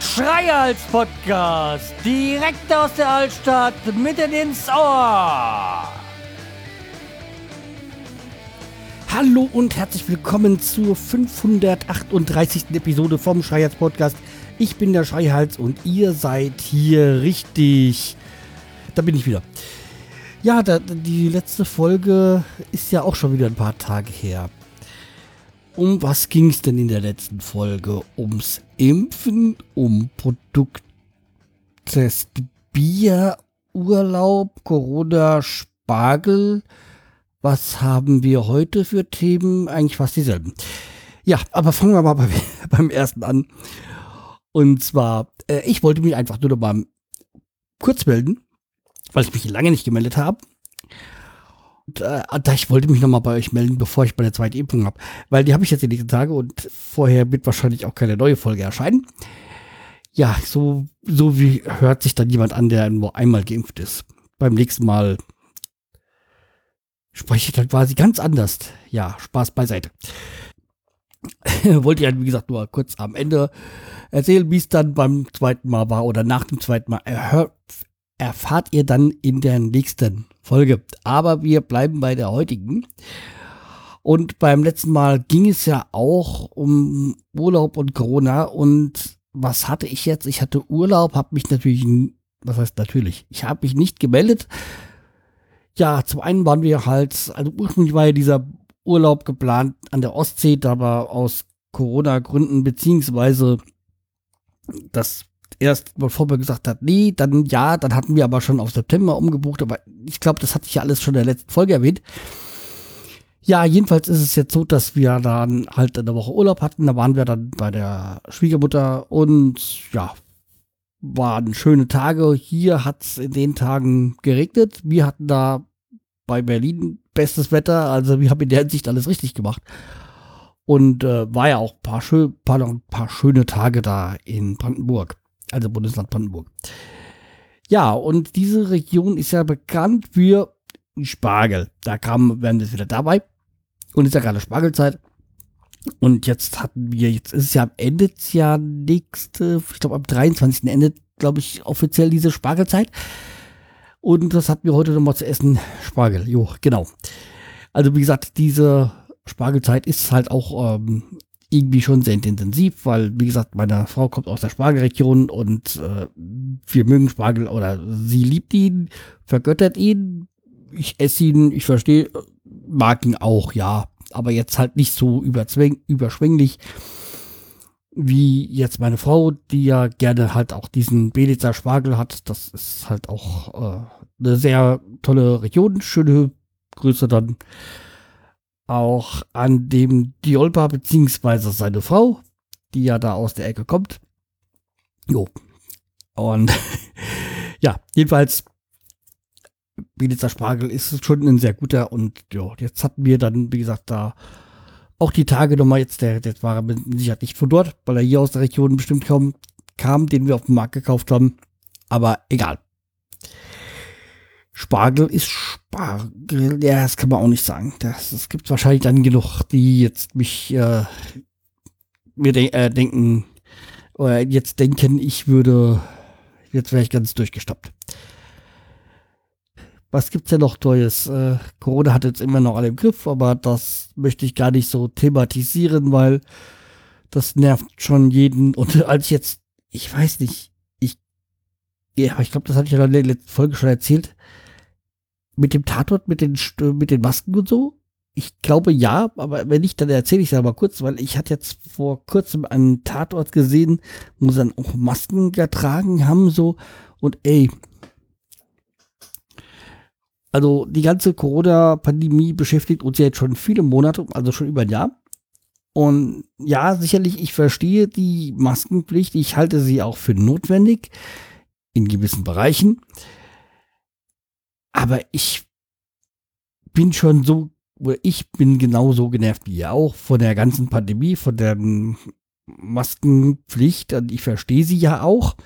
Schreihals Podcast, direkt aus der Altstadt, mitten ins Ohr. Hallo und herzlich willkommen zur 538. Episode vom Schreihals Podcast. Ich bin der Schreihals und ihr seid hier richtig. Da bin ich wieder. Ja, da, die letzte Folge ist ja auch schon wieder ein paar Tage her. Um was ging es denn in der letzten Folge? Ums Impfen, um Produkttest Bier, Urlaub, Corona, Spargel. Was haben wir heute für Themen? Eigentlich fast dieselben. Ja, aber fangen wir mal bei, beim ersten an. Und zwar, äh, ich wollte mich einfach nur noch mal kurz melden, weil ich mich lange nicht gemeldet habe äh, da ich wollte mich nochmal bei euch melden, bevor ich bei der zweiten Impfung habe. Weil die habe ich jetzt die nächsten Tage und vorher wird wahrscheinlich auch keine neue Folge erscheinen. Ja, so, so wie hört sich dann jemand an, der nur einmal geimpft ist. Beim nächsten Mal spreche ich dann quasi ganz anders. Ja, Spaß beiseite. wollte ich halt, wie gesagt, nur kurz am Ende erzählen, wie es dann beim zweiten Mal war oder nach dem zweiten Mal. Er, erfahrt ihr dann in der nächsten Folge. Aber wir bleiben bei der heutigen. Und beim letzten Mal ging es ja auch um Urlaub und Corona. Und was hatte ich jetzt? Ich hatte Urlaub, habe mich natürlich, was heißt natürlich? Ich habe mich nicht gemeldet. Ja, zum einen waren wir halt, also ursprünglich war ja dieser Urlaub geplant an der Ostsee, da war aus Corona-Gründen, beziehungsweise das erst, bevor man gesagt hat, nee, dann ja, dann hatten wir aber schon auf September umgebucht, aber ich glaube, das hatte ich ja alles schon in der letzten Folge erwähnt. Ja, jedenfalls ist es jetzt so, dass wir dann halt eine Woche Urlaub hatten. Da waren wir dann bei der Schwiegermutter und ja, waren schöne Tage. Hier hat es in den Tagen geregnet. Wir hatten da bei Berlin bestes Wetter. Also wir haben in der Hinsicht alles richtig gemacht. Und äh, war ja auch ein paar, schön, paar, ein paar schöne Tage da in Brandenburg also Bundesland Brandenburg. Ja, und diese Region ist ja bekannt für Spargel. Da kam, werden wir wieder dabei. Und ist ja gerade Spargelzeit. Und jetzt hatten wir, jetzt ist es ja am Ende ja nächste, ich glaube am 23. endet, glaube ich, offiziell diese Spargelzeit. Und das hatten wir heute nochmal zu essen. Spargel, jo, genau. Also wie gesagt, diese Spargelzeit ist halt auch ähm, irgendwie schon sehr intensiv, weil, wie gesagt, meine Frau kommt aus der Spargelregion und äh, wir mögen Spargel oder sie liebt ihn, vergöttert ihn. Ich esse ihn, ich verstehe, mag ihn auch, ja, aber jetzt halt nicht so überschwänglich wie jetzt meine Frau, die ja gerne halt auch diesen Belitzer Spargel hat. Das ist halt auch äh, eine sehr tolle Region. Schöne Grüße dann auch an dem Diolpa beziehungsweise seine Frau, die ja da aus der Ecke kommt. Jo. Und ja, jedenfalls, Bielitzer Spargel ist schon ein sehr guter und ja, jetzt hatten wir dann, wie gesagt, da auch die Tage nochmal jetzt, der, der war Sicherheit nicht von dort, weil er hier aus der Region bestimmt kaum kam, den wir auf dem Markt gekauft haben. Aber egal. Spargel ist Spargel. Ja, das kann man auch nicht sagen. Das, es gibt wahrscheinlich dann genug, die jetzt mich äh, mir de äh, denken, oder jetzt denken, ich würde, jetzt wäre ich ganz durchgestoppt. Was gibt's denn noch Neues? Äh, Corona hat jetzt immer noch alle im Griff, aber das möchte ich gar nicht so thematisieren, weil das nervt schon jeden. Und als jetzt, ich weiß nicht, ich, ja, ich glaube, das hatte ich ja in der letzten Folge schon erzählt mit dem Tatort, mit den, mit den Masken und so? Ich glaube ja, aber wenn nicht, dann erzähle ich es aber kurz, weil ich hatte jetzt vor kurzem einen Tatort gesehen, wo sie dann auch Masken getragen haben, so. Und ey, also die ganze Corona-Pandemie beschäftigt uns ja jetzt schon viele Monate, also schon über ein Jahr. Und ja, sicherlich, ich verstehe die Maskenpflicht, ich halte sie auch für notwendig in gewissen Bereichen. Aber ich bin schon so, oder ich bin genauso genervt wie ihr auch von der ganzen Pandemie, von der Maskenpflicht. Und ich verstehe sie ja auch.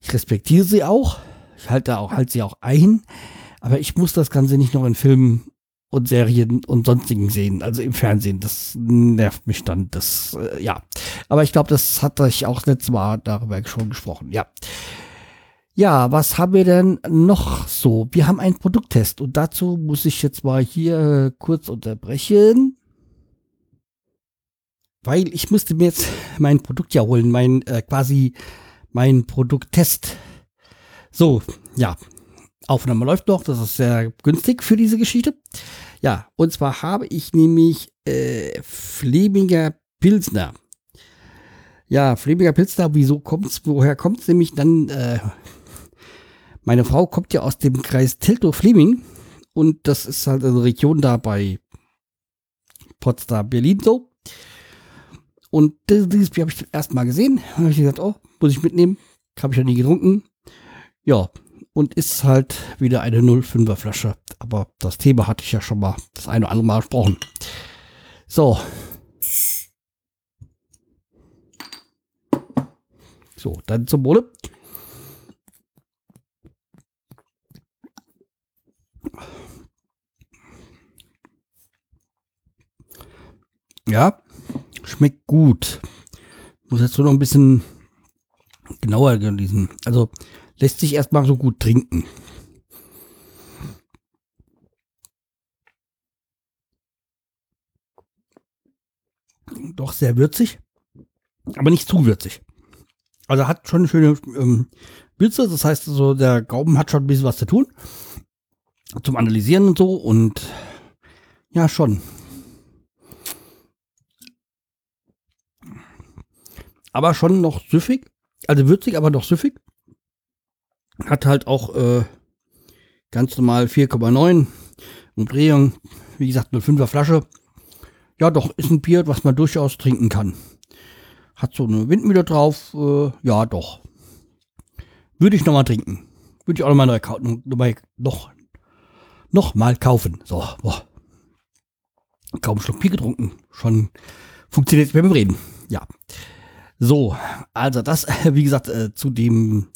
Ich respektiere sie auch. Ich halte auch, halte sie auch ein. Aber ich muss das Ganze nicht noch in Filmen und Serien und sonstigen sehen, also im Fernsehen. Das nervt mich dann. Das, äh, ja. Aber ich glaube, das hat euch auch letztes Mal darüber schon gesprochen. Ja. Ja, was haben wir denn noch so? Wir haben einen Produkttest und dazu muss ich jetzt mal hier äh, kurz unterbrechen. Weil ich musste mir jetzt mein Produkt ja holen, mein äh, quasi mein Produkttest. So, ja, Aufnahme läuft noch, das ist sehr günstig für diese Geschichte. Ja, und zwar habe ich nämlich äh, Fleminger Pilsner. Ja, Fleminger Pilsner, wieso kommt's, woher kommt's nämlich dann? Äh, meine Frau kommt ja aus dem Kreis Teltow-Fleming und das ist halt eine Region da bei Potsdam, Berlin so. Und dieses Bier habe ich zum ersten Mal gesehen. Da habe ich gesagt, oh, muss ich mitnehmen. Habe ich ja nie getrunken. Ja, und ist halt wieder eine 05er Flasche. Aber das Thema hatte ich ja schon mal das eine oder andere Mal gesprochen. So. So, dann zum Wohle. Ja, schmeckt gut. Muss jetzt nur noch ein bisschen genauer gelesen. Also lässt sich erstmal so gut trinken. Doch sehr würzig, aber nicht zu würzig. Also hat schon eine schöne ähm, Würze, das heißt, so der Gaumen hat schon ein bisschen was zu tun. Zum Analysieren und so und ja, schon. Aber schon noch süffig. Also würzig, aber noch süffig. Hat halt auch äh, ganz normal 4,9 Umdrehung. Wie gesagt, eine 5er Flasche. Ja, doch, ist ein Bier, was man durchaus trinken kann. Hat so eine Windmühle drauf. Äh, ja, doch. Würde ich nochmal trinken. Würde ich auch nochmal neu, noch, noch mal kaufen. So, boah. Kaum einen Schluck Bier getrunken. Schon funktioniert es beim Reden. Ja. So, also das, wie gesagt, äh, zu dem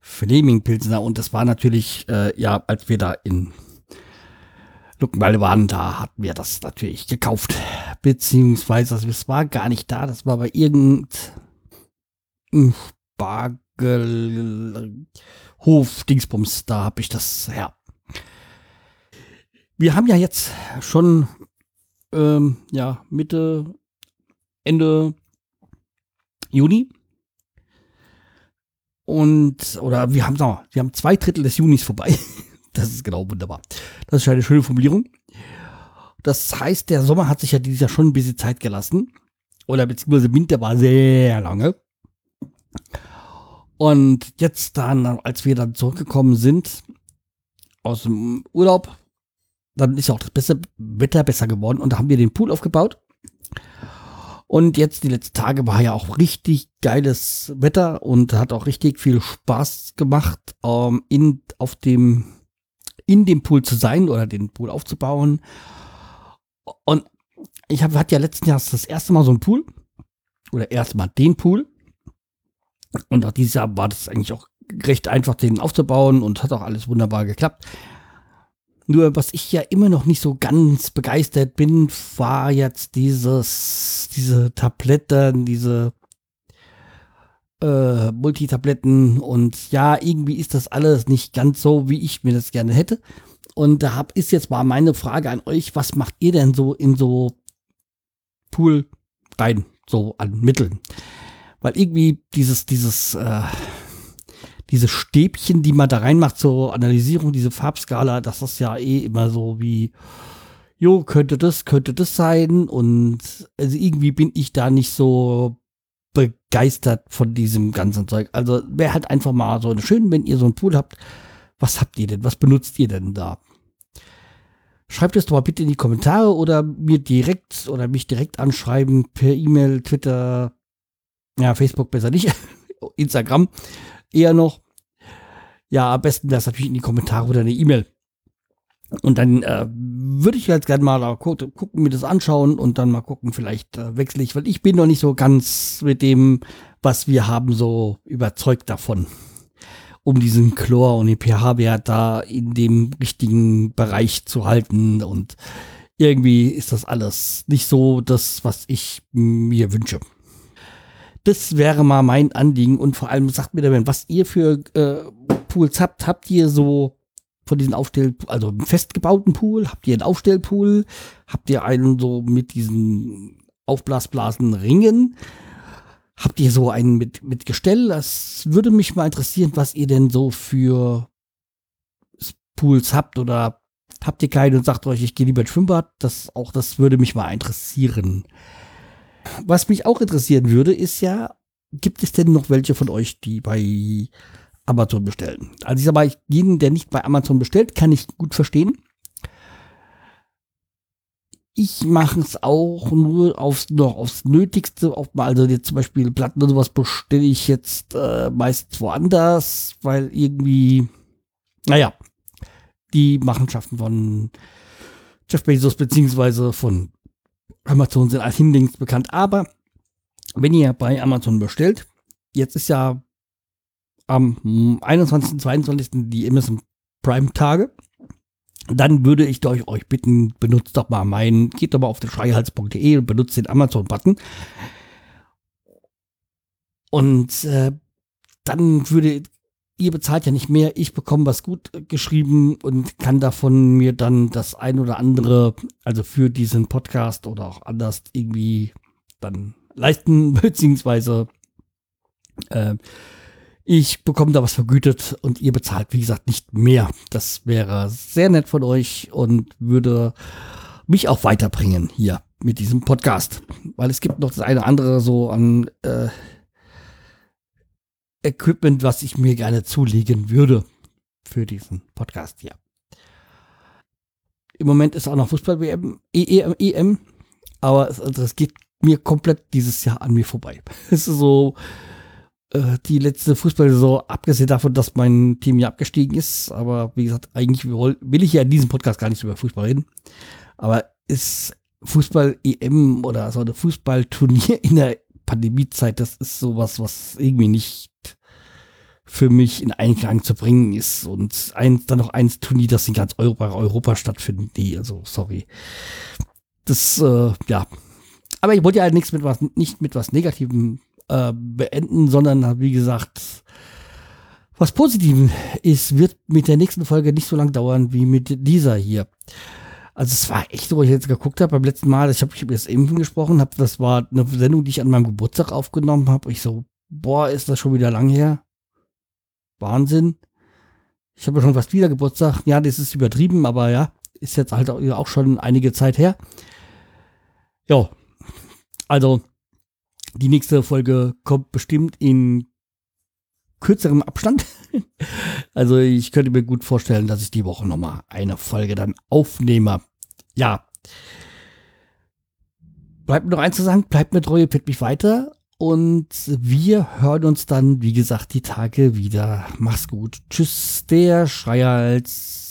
Fleming-Pilsner und das war natürlich, äh, ja, als wir da in Luckenwalde waren, da hatten wir das natürlich gekauft. Beziehungsweise, also es war gar nicht da, das war bei irgendeinem Spargelhof Dingsbums, da habe ich das her. Wir haben ja jetzt schon ähm, ja, Mitte, Ende Juni. Und, oder wir haben, sagen wir, wir haben zwei Drittel des Junis vorbei. Das ist genau wunderbar. Das ist eine schöne Formulierung. Das heißt, der Sommer hat sich ja dieses Jahr schon ein bisschen Zeit gelassen. Oder beziehungsweise Winter war sehr lange. Und jetzt dann, als wir dann zurückgekommen sind aus dem Urlaub, dann ist ja auch das beste Wetter besser geworden und da haben wir den Pool aufgebaut. Und jetzt die letzten Tage war ja auch richtig geiles Wetter und hat auch richtig viel Spaß gemacht, ähm, in, auf dem, in dem Pool zu sein oder den Pool aufzubauen. Und ich hab, hatte ja letzten Jahr das erste Mal so ein Pool oder erstmal den Pool. Und auch dieses Jahr war das eigentlich auch recht einfach, den aufzubauen und hat auch alles wunderbar geklappt. Nur was ich ja immer noch nicht so ganz begeistert bin, war jetzt dieses, diese Tabletten, diese äh, Multitabletten und ja, irgendwie ist das alles nicht ganz so, wie ich mir das gerne hätte. Und da hab, ist jetzt mal meine Frage an euch, was macht ihr denn so in so Pool rein, so an Mitteln? Weil irgendwie dieses, dieses, äh, diese Stäbchen, die man da reinmacht zur Analysierung, diese Farbskala, das ist ja eh immer so wie, jo, könnte das, könnte das sein. Und also irgendwie bin ich da nicht so begeistert von diesem ganzen Zeug. Also wäre halt einfach mal so schön, wenn ihr so einen Pool habt. Was habt ihr denn? Was benutzt ihr denn da? Schreibt es doch mal bitte in die Kommentare oder mir direkt oder mich direkt anschreiben per E-Mail, Twitter, ja, Facebook besser nicht, Instagram eher noch. Ja, am besten es natürlich in die Kommentare oder eine E-Mail. Und dann äh, würde ich jetzt gerne mal da gucken, gucken, mir das anschauen und dann mal gucken, vielleicht äh, wechsle ich, weil ich bin noch nicht so ganz mit dem, was wir haben, so überzeugt davon. um diesen Chlor und den pH-Wert da in dem richtigen Bereich zu halten. Und irgendwie ist das alles nicht so das, was ich mir wünsche. Das wäre mal mein Anliegen und vor allem sagt mir dann, was ihr für äh, Pools habt. Habt ihr so von diesen Aufstell, also einen festgebauten Pool? Habt ihr einen Aufstellpool? Habt ihr einen so mit diesen Aufblasblasen Ringen? Habt ihr so einen mit, mit Gestell? Das würde mich mal interessieren, was ihr denn so für Pools habt oder habt ihr keinen und sagt euch, ich gehe lieber ins Schwimmbad? Das auch, das würde mich mal interessieren. Was mich auch interessieren würde, ist ja, gibt es denn noch welche von euch, die bei Amazon bestellen. Also ich sag mal, jeden, der nicht bei Amazon bestellt, kann ich gut verstehen. Ich mache es auch nur aufs, noch aufs Nötigste. Auf, also jetzt zum Beispiel Platten oder sowas bestelle ich jetzt äh, meistens woanders, weil irgendwie, naja, die Machenschaften von Jeff Bezos beziehungsweise von Amazon sind als hinlängst bekannt. Aber wenn ihr bei Amazon bestellt, jetzt ist ja am 21. 22. die Amazon Prime Tage. Dann würde ich euch, euch bitten, benutzt doch mal meinen, geht doch mal auf den schreihals.de und benutzt den Amazon-Button. Und äh, dann würde, ihr bezahlt ja nicht mehr, ich bekomme was gut geschrieben und kann davon mir dann das ein oder andere, also für diesen Podcast oder auch anders irgendwie dann leisten, beziehungsweise äh, ich bekomme da was vergütet und ihr bezahlt, wie gesagt, nicht mehr. Das wäre sehr nett von euch und würde mich auch weiterbringen hier mit diesem Podcast. Weil es gibt noch das eine andere so an äh, Equipment, was ich mir gerne zulegen würde für diesen Podcast hier. Im Moment ist auch noch Fußball-WM, EM, EM, aber es, also es geht mir komplett dieses Jahr an mir vorbei. Es ist so, äh, die letzte Fußballsaison, abgesehen davon, dass mein Team ja abgestiegen ist. Aber wie gesagt, eigentlich will ich ja in diesem Podcast gar nicht über Fußball reden. Aber ist Fußball-EM oder so eine Fußballturnier in der Pandemiezeit, das ist sowas, was irgendwie nicht für mich in Einklang zu bringen ist. Und eins, dann noch eins Turnier, das in ganz Europa, Europa stattfindet. Nee, also sorry. Das, äh, ja. Aber ich wollte ja nichts mit was, nicht mit was Negativem äh, beenden, sondern wie gesagt, was Positiven ist, wird mit der nächsten Folge nicht so lang dauern wie mit dieser hier. Also es war echt wo ich jetzt geguckt habe beim letzten Mal, ich habe hab jetzt Impfen gesprochen, hab, das war eine Sendung, die ich an meinem Geburtstag aufgenommen habe. Ich so, boah, ist das schon wieder lang her? Wahnsinn. Ich habe schon fast wieder Geburtstag. Ja, das ist übertrieben, aber ja, ist jetzt halt auch schon einige Zeit her. Ja, also die nächste Folge kommt bestimmt in kürzerem Abstand. also ich könnte mir gut vorstellen, dass ich die Woche nochmal eine Folge dann aufnehme. Ja. Bleibt mir noch eins zu sagen, bleibt mir treu, pet mich weiter. Und wir hören uns dann, wie gesagt, die Tage wieder. Mach's gut. Tschüss, der Schreihals.